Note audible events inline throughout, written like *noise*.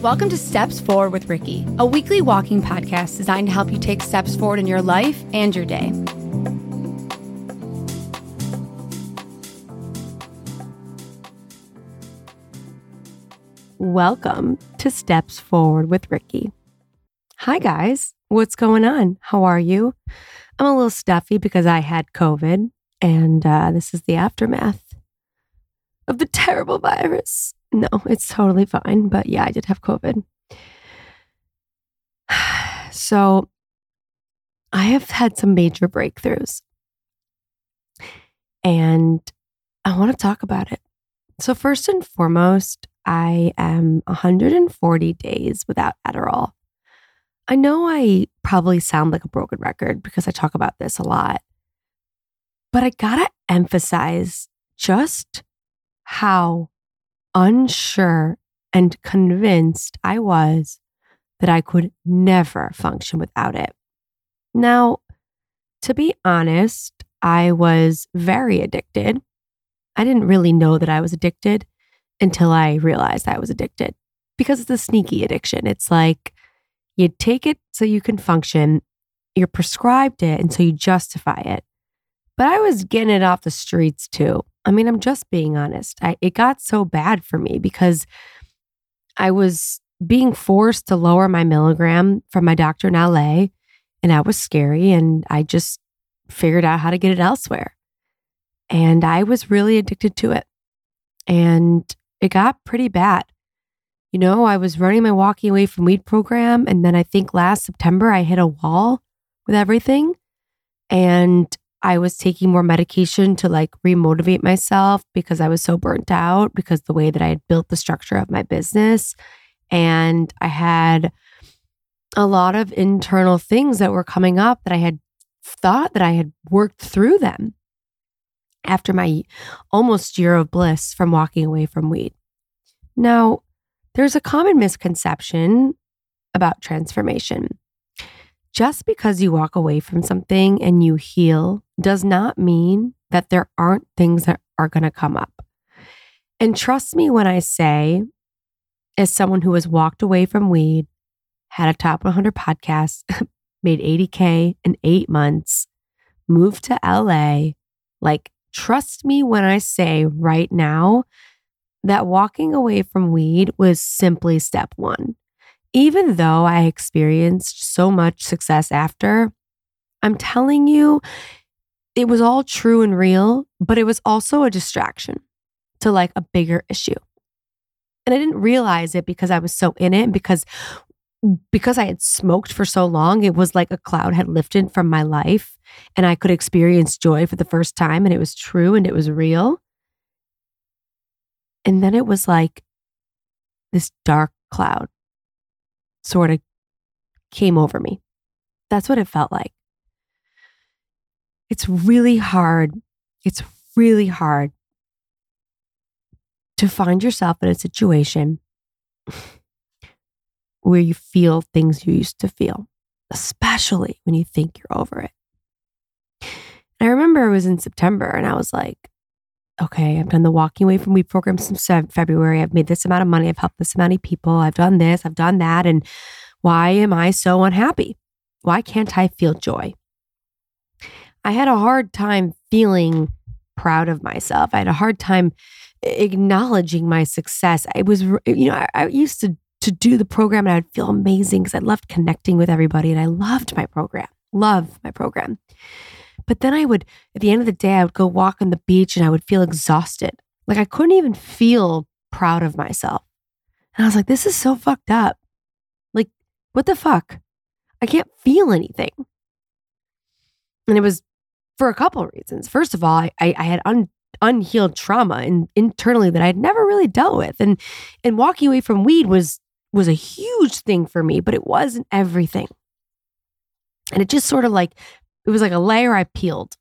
Welcome to Steps Forward with Ricky, a weekly walking podcast designed to help you take steps forward in your life and your day. Welcome to Steps Forward with Ricky. Hi, guys. What's going on? How are you? I'm a little stuffy because I had COVID, and uh, this is the aftermath of the terrible virus. No, it's totally fine. But yeah, I did have COVID. *sighs* So I have had some major breakthroughs. And I want to talk about it. So, first and foremost, I am 140 days without Adderall. I know I probably sound like a broken record because I talk about this a lot, but I gotta emphasize just how unsure and convinced I was that I could never function without it. Now, to be honest, I was very addicted. I didn't really know that I was addicted until I realized I was addicted because it's a sneaky addiction. It's like you take it so you can function, you're prescribed it, and so you justify it. But I was getting it off the streets too. I mean, I'm just being honest. I, it got so bad for me because I was being forced to lower my milligram from my doctor in LA, and that was scary. And I just figured out how to get it elsewhere. And I was really addicted to it. And it got pretty bad. You know, I was running my walking away from weed program. And then I think last September, I hit a wall with everything. And I was taking more medication to like remotivate myself because I was so burnt out because the way that I had built the structure of my business. And I had a lot of internal things that were coming up that I had thought that I had worked through them after my almost year of bliss from walking away from weed. Now, there's a common misconception about transformation. Just because you walk away from something and you heal does not mean that there aren't things that are going to come up. And trust me when I say, as someone who has walked away from weed, had a top 100 podcast, *laughs* made 80K in eight months, moved to LA, like, trust me when I say right now that walking away from weed was simply step one. Even though I experienced so much success after, I'm telling you, it was all true and real, but it was also a distraction to like a bigger issue. And I didn't realize it because I was so in it because because I had smoked for so long, it was like a cloud had lifted from my life and I could experience joy for the first time and it was true and it was real. And then it was like this dark cloud sort of came over me. That's what it felt like. It's really hard. It's really hard to find yourself in a situation *laughs* where you feel things you used to feel, especially when you think you're over it. I remember it was in September and I was like, okay, I've done the walking away from weed program since February. I've made this amount of money. I've helped this many people. I've done this, I've done that. And why am I so unhappy? Why can't I feel joy? I had a hard time feeling proud of myself. I had a hard time acknowledging my success. I was, you know, I, I used to to do the program and I'd feel amazing because I loved connecting with everybody and I loved my program. Love my program. But then I would, at the end of the day, I would go walk on the beach and I would feel exhausted. Like I couldn't even feel proud of myself. And I was like, this is so fucked up. Like, what the fuck? I can't feel anything. And it was for a couple of reasons. First of all, I, I had un, unhealed trauma in, internally that I'd never really dealt with. And and walking away from weed was was a huge thing for me, but it wasn't everything. And it just sort of like it was like a layer I peeled.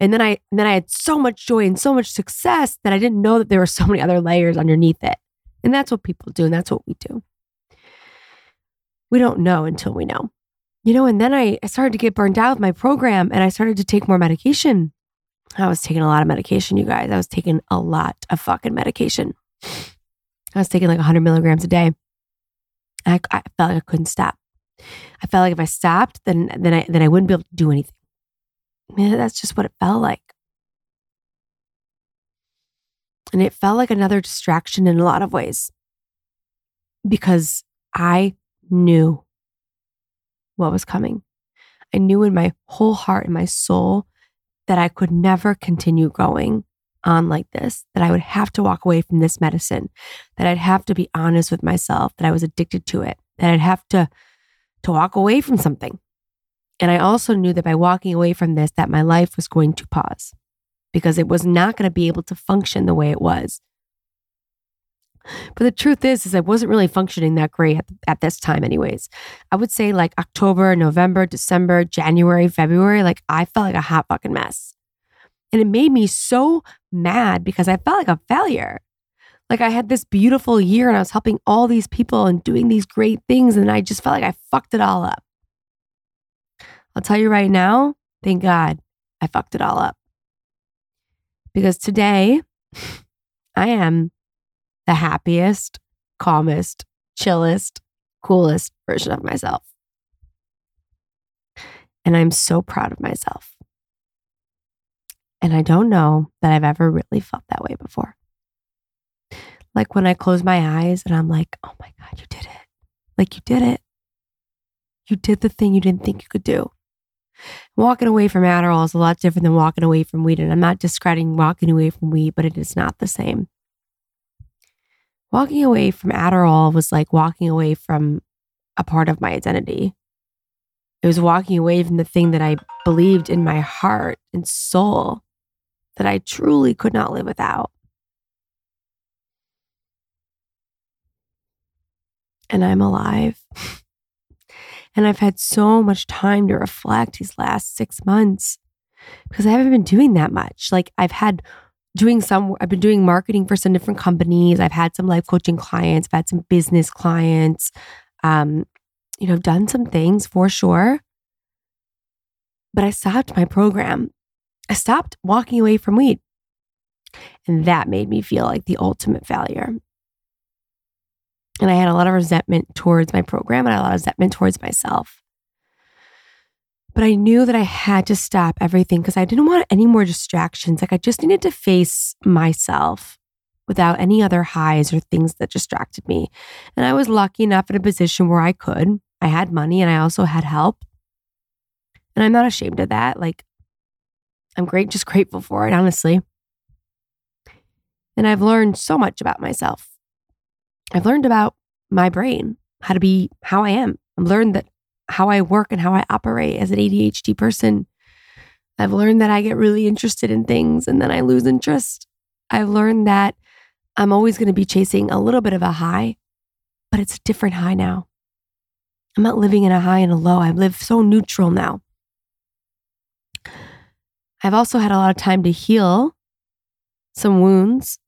And then I and then I had so much joy and so much success that I didn't know that there were so many other layers underneath it. And that's what people do and that's what we do. We don't know until we know. You know, and then I, I started to get burned out with my program and I started to take more medication. I was taking a lot of medication, you guys. I was taking a lot of fucking medication. I was taking like 100 milligrams a day. I, I felt like I couldn't stop. I felt like if I stopped, then then I then I wouldn't be able to do anything. That's just what it felt like. And it felt like another distraction in a lot of ways because I knew what was coming. I knew in my whole heart and my soul that I could never continue going on like this, that I would have to walk away from this medicine, that I'd have to be honest with myself, that I was addicted to it, that I'd have to to walk away from something. And I also knew that by walking away from this that my life was going to pause because it was not going to be able to function the way it was. But the truth is, is I wasn't really functioning that great at, at this time, anyways. I would say like October, November, December, January, February, like I felt like a hot fucking mess. And it made me so mad because I felt like a failure. Like I had this beautiful year and I was helping all these people and doing these great things. And I just felt like I fucked it all up. I'll tell you right now, thank God I fucked it all up. Because today *laughs* I am the happiest, calmest, chillest, coolest version of myself. And I'm so proud of myself. And I don't know that I've ever really felt that way before. Like when I close my eyes and I'm like, oh my God, you did it. Like you did it. You did the thing you didn't think you could do. Walking away from Adderall is a lot different than walking away from weed. And I'm not discrediting walking away from weed, but it is not the same. Walking away from Adderall was like walking away from a part of my identity. It was walking away from the thing that I believed in my heart and soul that I truly could not live without. And I'm alive. *laughs* And I've had so much time to reflect these last six months because I haven't been doing that much. Like I've had doing some, I've been doing marketing for some different companies. I've had some life coaching clients, I've had some business clients. Um, you know, I've done some things for sure. But I stopped my program. I stopped walking away from weed. And that made me feel like the ultimate failure. And I had a lot of resentment towards my program and a lot of resentment towards myself. But I knew that I had to stop everything because I didn't want any more distractions. Like I just needed to face myself without any other highs or things that distracted me. And I was lucky enough in a position where I could. I had money and I also had help. And I'm not ashamed of that. Like I'm great, just grateful for it, honestly. And I've learned so much about myself I've learned about my brain, how to be how I am. I've learned that how I work and how I operate as an ADHD person. I've learned that I get really interested in things and then I lose interest. I've learned that I'm always going to be chasing a little bit of a high, but it's a different high now. I'm not living in a high and a low. I live so neutral now. I've also had a lot of time to heal some wounds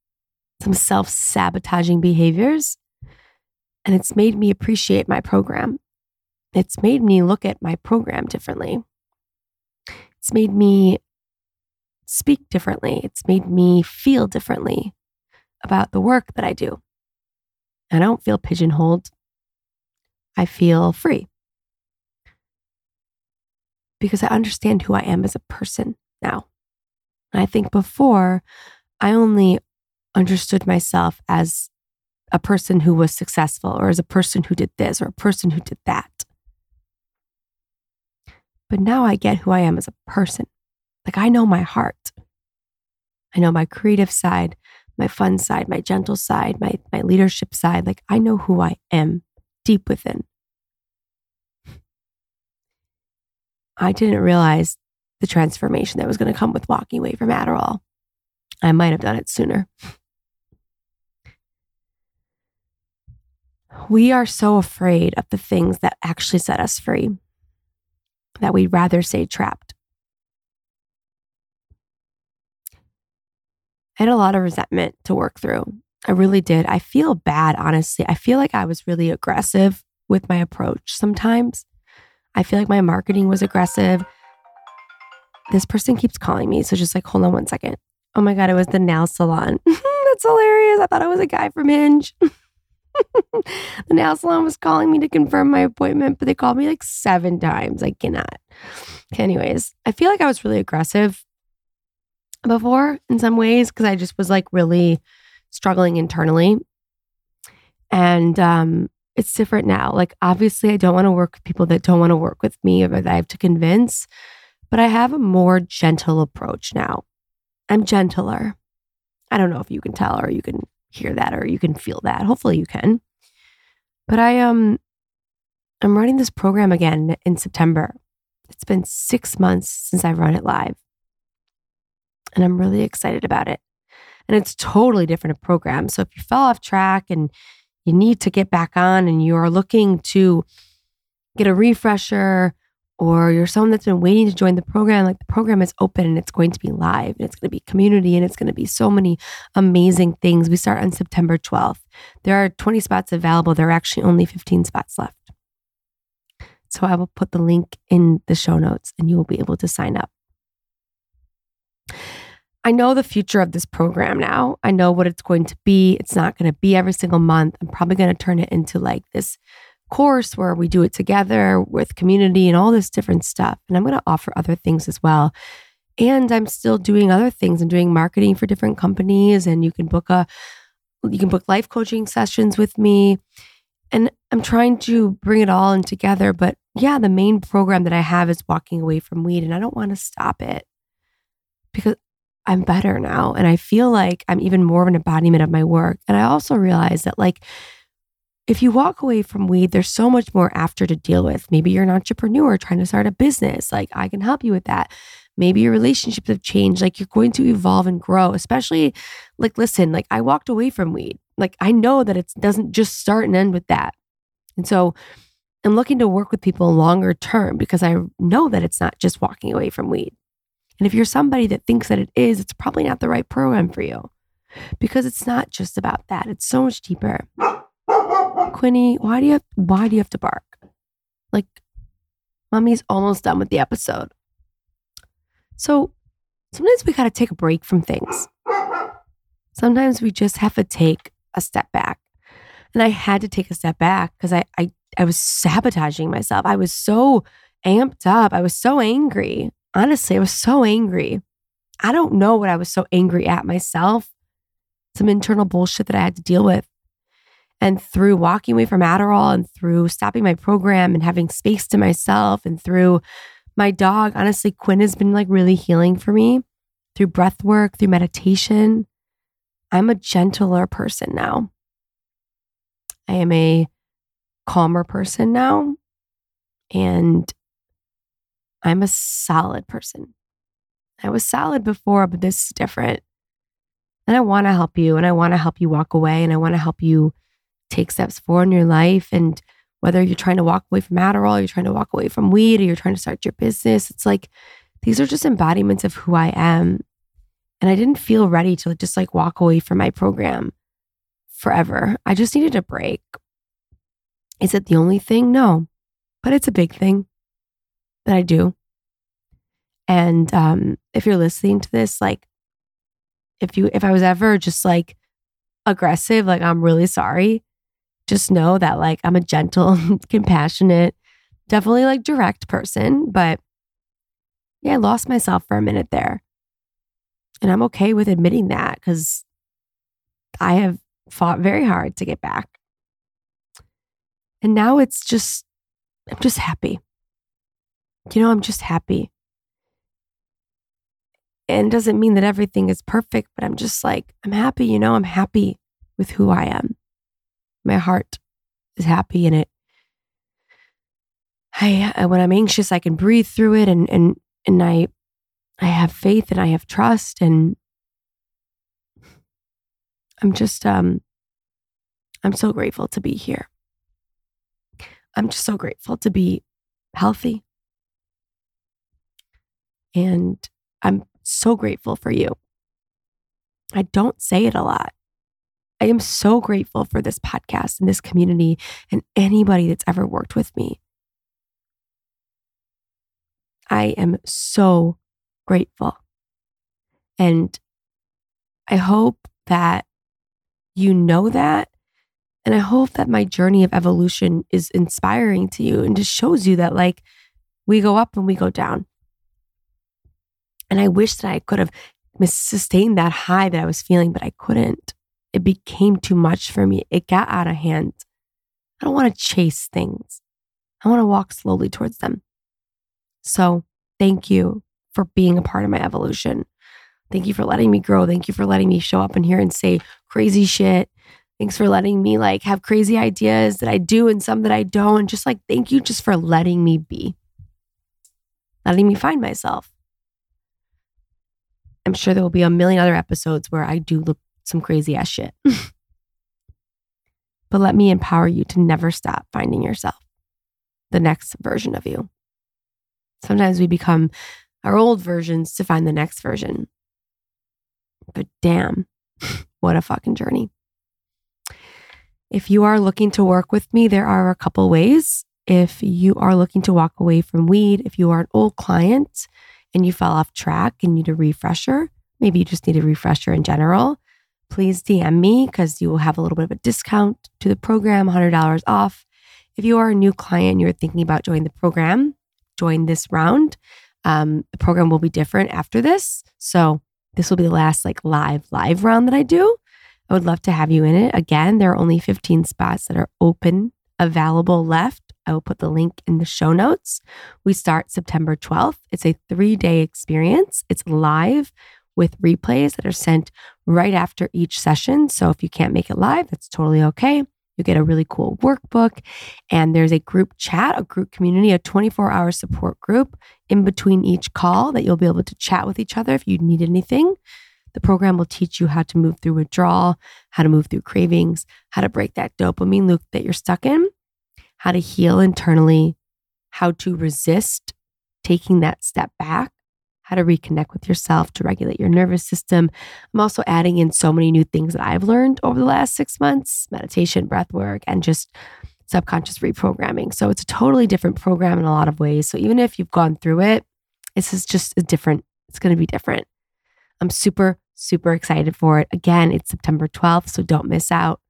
some self sabotaging behaviors. And it's made me appreciate my program. It's made me look at my program differently. It's made me speak differently. It's made me feel differently about the work that I do. I don't feel pigeonholed. I feel free because I understand who I am as a person now. I think before, I only understood myself as a person who was successful or as a person who did this or a person who did that. But now I get who I am as a person. Like I know my heart. I know my creative side, my fun side, my gentle side, my, my leadership side. Like I know who I am deep within. I didn't realize the transformation that was going to come with walking away from Adderall. I might have done it sooner. *laughs* We are so afraid of the things that actually set us free that we'd rather stay trapped. I had a lot of resentment to work through. I really did. I feel bad, honestly. I feel like I was really aggressive with my approach sometimes. I feel like my marketing was aggressive. This person keeps calling me. So just like, hold on one second. Oh my God, it was the nail salon. *laughs* That's hilarious. I thought it was a guy from Hinge. *laughs* *laughs* the nail salon was calling me to confirm my appointment, but they called me like seven times. I cannot. Anyways, I feel like I was really aggressive before in some ways because I just was like really struggling internally. And um, it's different now. Like, obviously, I don't want to work with people that don't want to work with me or that I have to convince, but I have a more gentle approach now. I'm gentler. I don't know if you can tell or you can hear that or you can feel that. Hopefully, you can. But I um I'm running this program again in September. It's been 6 months since I've run it live. And I'm really excited about it. And it's totally different a program. So if you fell off track and you need to get back on and you're looking to get a refresher or you're someone that's been waiting to join the program, like the program is open and it's going to be live and it's going to be community and it's going to be so many amazing things. We start on September 12th. There are 20 spots available. There are actually only 15 spots left. So I will put the link in the show notes and you will be able to sign up. I know the future of this program now. I know what it's going to be. It's not going to be every single month. I'm probably going to turn it into like this course where we do it together with community and all this different stuff. And I'm going to offer other things as well. And I'm still doing other things. I'm doing marketing for different companies and you can book a you can book life coaching sessions with me. And I'm trying to bring it all in together, but yeah, the main program that I have is walking away from weed and I don't want to stop it because I'm better now. And I feel like I'm even more of an embodiment of my work. And I also realize that, like, if you walk away from weed, there's so much more after to deal with. Maybe you're an entrepreneur trying to start a business. Like, I can help you with that. Maybe your relationships have changed. Like, you're going to evolve and grow, especially, like, listen, like, I walked away from weed. Like, I know that it doesn't just start and end with that. And so, I'm looking to work with people longer term because I know that it's not just walking away from weed. And if you're somebody that thinks that it is, it's probably not the right program for you because it's not just about that. It's so much deeper. Quinny, why do you have, why do you have to bark? Like, mommy's almost done with the episode. So sometimes we got to take a break from things. Sometimes we just have to take a step back. And I had to take a step back because I, I I was sabotaging myself. I was so amped up. I was so angry honestly, I was so angry. I don't know what I was so angry at myself. Some internal bullshit that I had to deal with. And through walking away from Adderall and through stopping my program and having space to myself and through my dog, honestly, Quinn has been like really healing for me through breath work, through meditation. I'm a gentler person now. I am a calmer person now. And I'm a solid person. I was solid before, but this is different. And I want to help you and I want to help you walk away and I want to help you take steps forward in your life. And whether you're trying to walk away from Adderall, you're trying to walk away from weed, or you're trying to start your business, it's like these are just embodiments of who I am. And I didn't feel ready to just like walk away from my program forever. I just needed a break. Is it the only thing? No, but it's a big thing that I do. And um, if you're listening to this, like, if you, if I was ever just like aggressive, like, I'm really sorry. Just know that, like, I'm a gentle, *laughs* compassionate, definitely like direct person. But yeah, I lost myself for a minute there. And I'm okay with admitting that because I have fought very hard to get back. And now it's just, I'm just happy you know, I'm just happy. And doesn't mean that everything is perfect, but I'm just like, I'm happy, you know, I'm happy with who I am. My heart is happy in it. I, when I'm anxious, I can breathe through it and, and, and I, I have faith and I have trust and I'm just, um, I'm so grateful to be here. I'm just so grateful to be healthy. And I'm so grateful for you. I don't say it a lot. I am so grateful for this podcast and this community and anybody that's ever worked with me. I am so grateful. And I hope that you know that And I hope that my journey of evolution is inspiring to you and just shows you that, like, we go up and we go down. And I wish that I could have sustained that high that I was feeling, but I couldn't. It became too much for me. It got out of hand. I don't want to chase things, I want to walk slowly towards them. So, thank you for being a part of my evolution. Thank you for letting me grow. Thank you for letting me show up in here and say crazy shit Thanks for letting me like have crazy ideas that I do and some that I don't. And just like, thank you just for letting me be, letting me find myself. I'm sure there will be a million other episodes where I do look some crazy ass shit. *laughs* but let me empower you to never stop finding yourself, the next version of you. Sometimes we become our old versions to find the next version. But damn, *laughs* what a fucking journey. If you are looking to work with me, there are a couple ways. If you are looking to walk away from weed, if you are an old client and you fell off track and need a refresher, maybe you just need a refresher in general, please DM me because you will have a little bit of a discount to the program, $100 off. If you are a new client and you're thinking about joining the program, join this round. Um, the program will be different after this. So this will be the last like live, live round that I do. I would love to have you in it. Again, there are only 15 spots that are open, available left. I will put the link in the show notes. We start September 12th. It's a three day experience, it's live with replays that are sent right after each session. So if you can't make it live, that's totally okay. You get a really cool workbook, and there's a group chat, a group community, a 24 hour support group in between each call that you'll be able to chat with each other if you need anything. The program will teach you how to move through withdrawal, how to move through cravings, how to break that dopamine loop that you're stuck in, how to heal internally, how to resist taking that step back, how to reconnect with yourself to regulate your nervous system. I'm also adding in so many new things that I've learned over the last six months meditation, breath work, and just subconscious reprogramming. So it's a totally different program in a lot of ways. So even if you've gone through it, this is just a different, it's going to be different. I'm super, super excited for it. Again, it's September 12th, so don't miss out.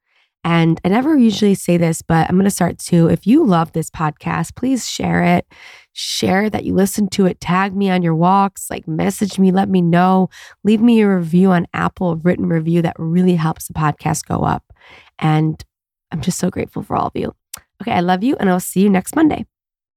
And I never usually say this, but I'm going to start to. If you love this podcast, please share it. Share that you listen to it. Tag me on your walks, like message me, let me know. Leave me a review on Apple, a written review that really helps the podcast go up. And I'm just so grateful for all of you. Okay, I love you, and I'll see you next Monday.